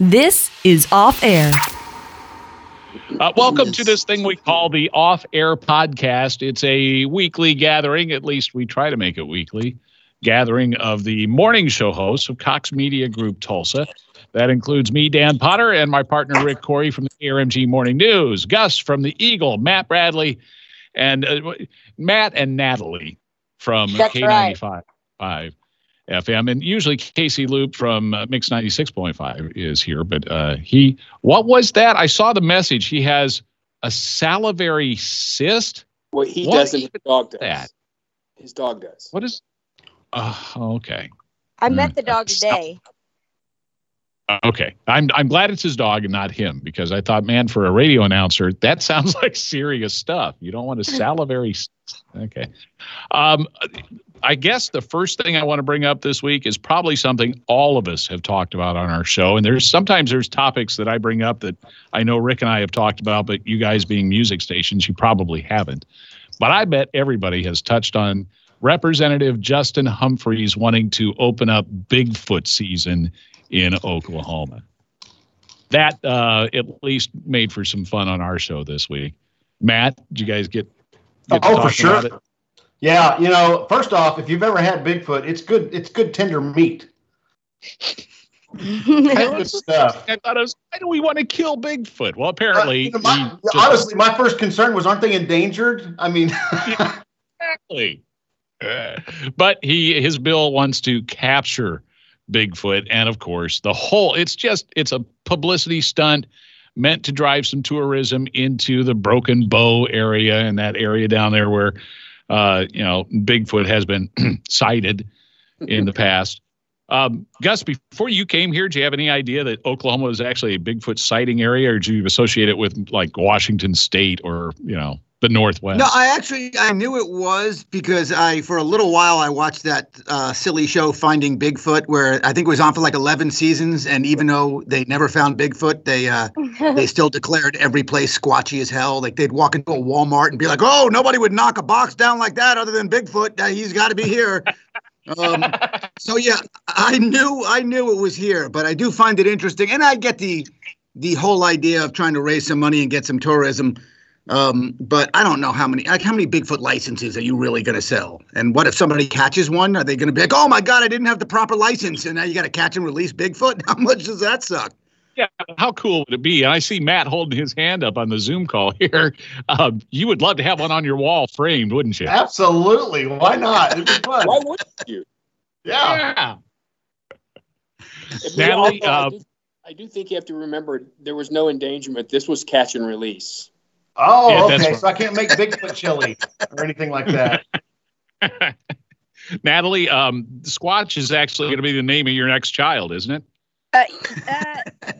This is Off Air. Uh, welcome to this thing we call the Off Air Podcast. It's a weekly gathering, at least we try to make it weekly, gathering of the morning show hosts of Cox Media Group Tulsa. That includes me, Dan Potter, and my partner, Rick Corey from the KRMG Morning News, Gus from the Eagle, Matt Bradley, and uh, Matt and Natalie from That's K95 5 FM. And usually Casey Loop from uh, Mix 96.5 is here, but uh, he, what was that? I saw the message. He has a salivary cyst. Well, he What doesn't. His even dog does. that? His dog does. What is, oh, okay. I met the dog today. Uh, Okay, I'm I'm glad it's his dog and not him because I thought, man, for a radio announcer, that sounds like serious stuff. You don't want a salivary. Okay, um, I guess the first thing I want to bring up this week is probably something all of us have talked about on our show, and there's sometimes there's topics that I bring up that I know Rick and I have talked about, but you guys being music stations, you probably haven't. But I bet everybody has touched on Representative Justin Humphreys wanting to open up Bigfoot season in Oklahoma. That uh, at least made for some fun on our show this week. Matt, did you guys get? get Oh, for sure. about it? Yeah, you know, first off, if you've ever had Bigfoot, it's good. It's good tender meat. Good stuff. I thought it was, why do we want to kill Bigfoot? Well, apparently, Uh, you know, my- just- honestly, my first concern was, aren't they endangered? I mean, exactly. Uh, but he his bill wants to capture Bigfoot, and of course, the whole it's just it's a publicity stunt meant to drive some tourism into the Broken Bow area and that area down there where uh, you know Bigfoot has been sighted in the past. Um, Gus, before you came here, do you have any idea that Oklahoma is actually a Bigfoot sighting area, or do you associate it with like Washington State or you know the Northwest? No, I actually I knew it was because I for a little while I watched that uh, silly show Finding Bigfoot, where I think it was on for like eleven seasons, and even though they never found Bigfoot, they uh, they still declared every place squatchy as hell. Like they'd walk into a Walmart and be like, "Oh, nobody would knock a box down like that other than Bigfoot. Uh, he's got to be here." um, so yeah, I knew I knew it was here, but I do find it interesting, and I get the the whole idea of trying to raise some money and get some tourism. Um, but I don't know how many like how many Bigfoot licenses are you really going to sell? And what if somebody catches one? Are they going to be like, "Oh my God, I didn't have the proper license," and now you got to catch and release Bigfoot? How much does that suck? Yeah, how cool would it be? And I see Matt holding his hand up on the Zoom call here. Um, you would love to have one on your wall framed, wouldn't you? absolutely. Why not? It'd be fun. Why wouldn't you? Yeah. If we Natalie, all- I, uh, do, I do think you have to remember there was no endangerment. This was catch and release. Oh, Yeah, okay. So I can't make Bigfoot chili or anything like that. Natalie, um, Squatch is actually going to be the name of your next child, isn't it? Uh, uh,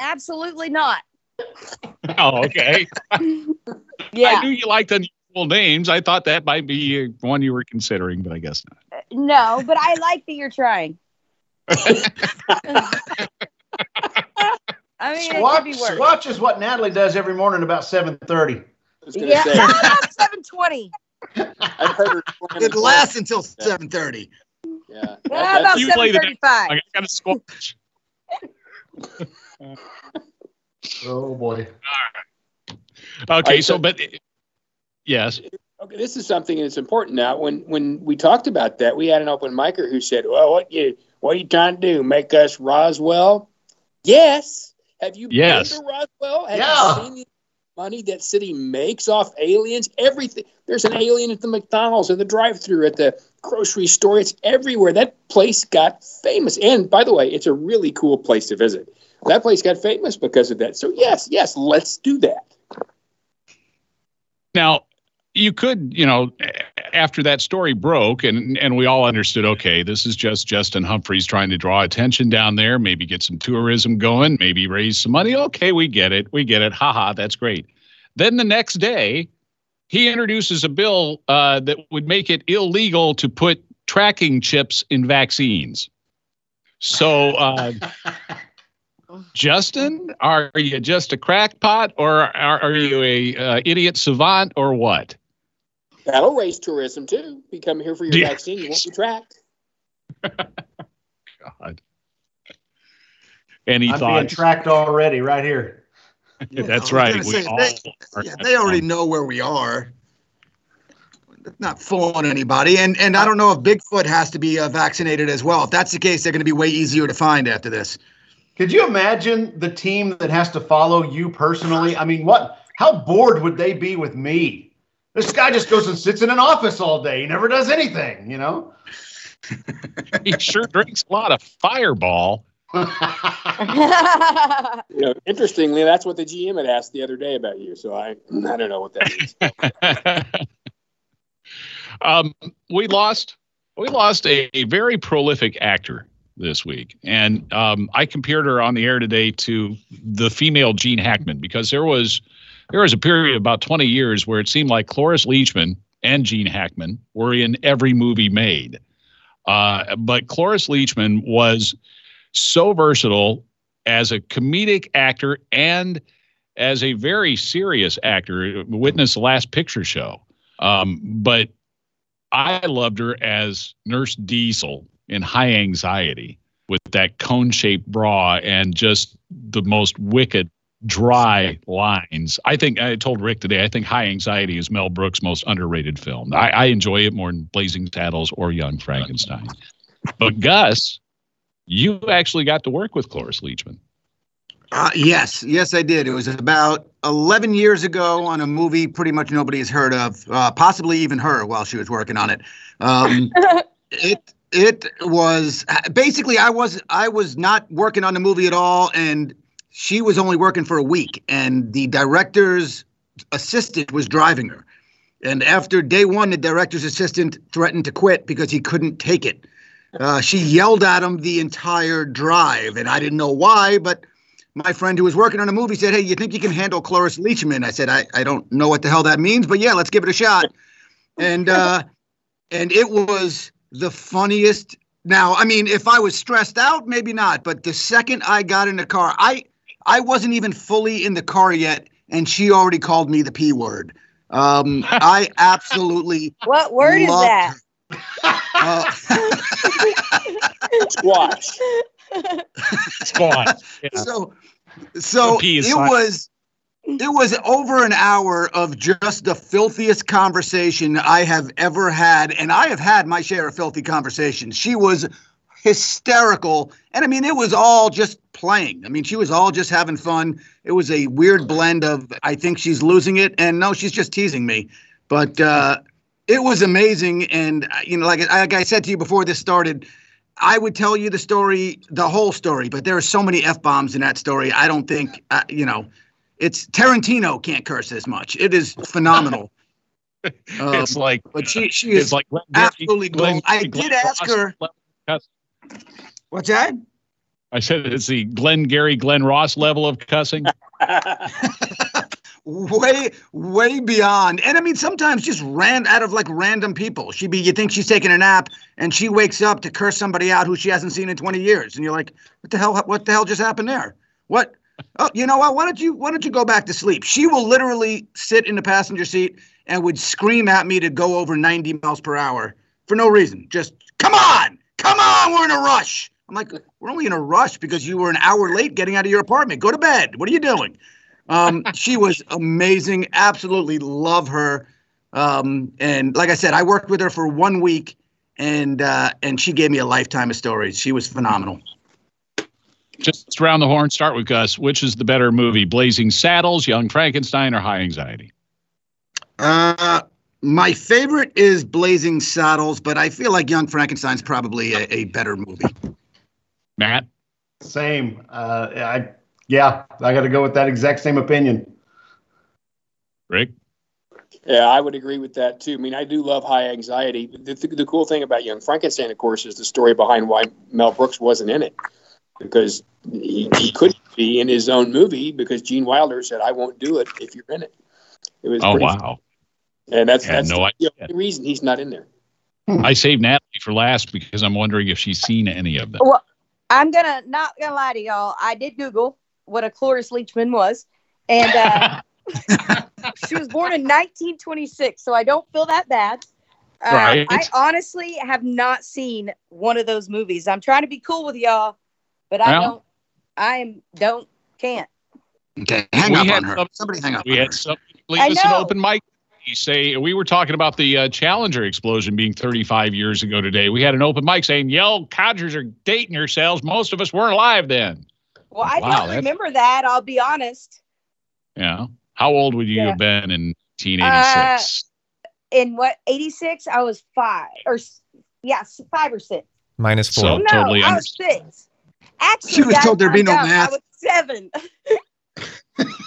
absolutely not. Oh, okay. Yeah. I knew you liked unusual names. I thought that might be uh, one you were considering, but I guess not. No, but I like that you're trying. I mean, it could be worse. Swatch is what Natalie does every morning about seven thirty. I was going to Yeah, say, 720? I've heard her. It lasts until seven thirty. Yeah. How That- about You play the- 735? I got a Squatch. Oh boy. Okay, right, so so- but yes, Okay, this is something that's important now. When when we talked about that, we had an open micer who said, "Well, what you what are you trying to do? Make us Roswell?" Yes. Have you Yes. been to Roswell? Have Yeah. you seen the money that city makes off aliens? Everything. There's an alien at the McDonald's, at the drive-through, at the grocery store. It's everywhere. That place got famous. And by the way, it's a really cool place to visit. That place got famous because of that. So yes, yes, let's do that. Now, you could, you know, a- after that story broke and and we all understood, okay, this is just Justin Humphreys trying to draw attention down there, maybe get some tourism going, maybe raise some money. Okay, we get it. We get it. Haha, that's great. Then the next day, he introduces a bill uh, that would make it illegal to put tracking chips in vaccines. So, uh, Justin, are you just a crackpot, or are, are you a uh, idiot savant, or what? That'll raise tourism too. You come here for your Yeah. vaccine, you won't be tracked. God. and he I'm being tracked already right here. Yeah, that's right. We say, all they, yeah, they already know where we are. Not fooling anybody, and and I don't know if Bigfoot has to be uh, vaccinated as well. If that's the case, they're going to be way easier to find after this. Could you imagine the team that has to follow you personally? I mean, what? How bored would they be with me? This guy just goes and sits in an office all day. He never does anything, you know? he sure drinks a lot of Fireball. You know, interestingly, that's what the GM had asked the other day about you. So I, I don't know what that means. um, we lost we lost a, a very prolific actor this week, and um, I compared her on the air today to the female Gene Hackman because there was there was a period about 20 years where it seemed like Cloris Leachman and Gene Hackman were in every movie made. Uh, but Cloris Leachman was so versatile as a comedic actor and as a very serious actor. Witness the Last Picture Show. Um, but I loved her as Nurse Diesel in High Anxiety with that cone shaped bra and just the most wicked, dry lines. I think I told Rick today, I think High Anxiety is Mel Brooks' most underrated film. I, I enjoy it more than Blazing Saddles or Young Frankenstein. But Gus, you actually got to work with Cloris Leachman. Uh, yes, yes, I did. It was about 11 years ago on a movie pretty much nobody has heard of, uh, possibly even her while she was working on it. Um, it it was basically I was I was not working on the movie at all, and she was only working for a week, and the director's assistant was driving her. And after day one, the director's assistant threatened to quit because he couldn't take it. Uh, she yelled at him the entire drive, and I didn't know why, but my friend who was working on a movie said, Hey, you think you can handle Cloris Leachman? I said, I, I don't know what the hell that means, but yeah, let's give it a shot. And uh, and it was the funniest. Now, I mean, if I was stressed out, maybe not, but the second I got in the car, I I wasn't even fully in the car yet, and she already called me the P word. Um, I absolutely what word is loved that? uh, Squash. Squad. Yeah. so so The P is it silent. was it was over an hour of just the filthiest conversation I have ever had, and I have had my share of filthy conversations. She was hysterical, and I mean it was all just playing. I mean she was all just having fun. It was a weird blend of I think she's losing it, and no, she's just teasing me. But uh, it was amazing, and uh, you know, like, like I said to you before this started. I would tell you the story, the whole story, but there are so many f bombs in that story. I don't think, uh, you know, it's Tarantino can't curse as much. It is phenomenal. Um, it's like but she she is like absolutely Glenn- gold. I Glenn did ask Ross her. level of cussing. What's that? I said it's the Glengarry Glen Ross level of cussing. Way way beyond. And I mean, sometimes just ran out of like random people. She'd be you think she's taking a nap and she wakes up to curse somebody out who she hasn't seen in 20 years, and you're like, what the hell? What the hell just happened there? What? Oh, you know what? Why don't you why don't you go back to sleep? She will literally sit in the passenger seat and would scream at me to go over 90 miles per hour for no reason. Just come on, come on, we're in a rush. I'm like, we're only in a rush because you were an hour late getting out of your apartment. Go to bed. What are you doing? Um, she was amazing. Absolutely love her. Um, and like I said, I worked with her for one week, and uh, and she gave me a lifetime of stories. She was phenomenal. Just round the horn. Start with Gus. Which is the better movie, Blazing Saddles, Young Frankenstein, or High Anxiety? Uh, my favorite is Blazing Saddles, but I feel like Young Frankenstein's probably a, a better movie. Matt. Same. Uh, I yeah, I got to go with that exact same opinion. Rick. Yeah, I would agree with that too. I mean, I do love high anxiety. The, the, the cool thing about Young Frankenstein, of course, is the story behind why Mel Brooks wasn't in it because he, he couldn't be in his own movie because Gene Wilder said, "I won't do it if you're in it." It was Oh pretty, wow. And that's that's no the idea. only reason he's not in there. I saved Natalie for last because I'm wondering if she's seen any of them. Well, I'm gonna not gonna lie to y'all. I did Google what a Cloris Leachman was, and uh, she was born in 1926, so I don't feel that bad. Uh, Right. I honestly have not seen one of those movies. I'm trying to be cool with y'all, but I Well, don't. I am don't can't. Okay, hang We up on her. Somebody hang up. We on had her. some I leave us an know. open mic. You say we were talking about the uh, Challenger explosion being 35 years ago today. We had an open mic saying, "Yell, Codgers are dating yourselves." Most of us weren't alive then. Well, I Wow, don't that's- remember that. I'll be honest. Yeah. How old would you Yeah. have been in 1986? In what eighty six? I was five or yes, five or six. Minus four. So- no, totally I was six. Actually, She was told there'd be no dumb. math. I was seven.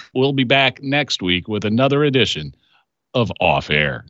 we'll be back next week with another edition of Off Air.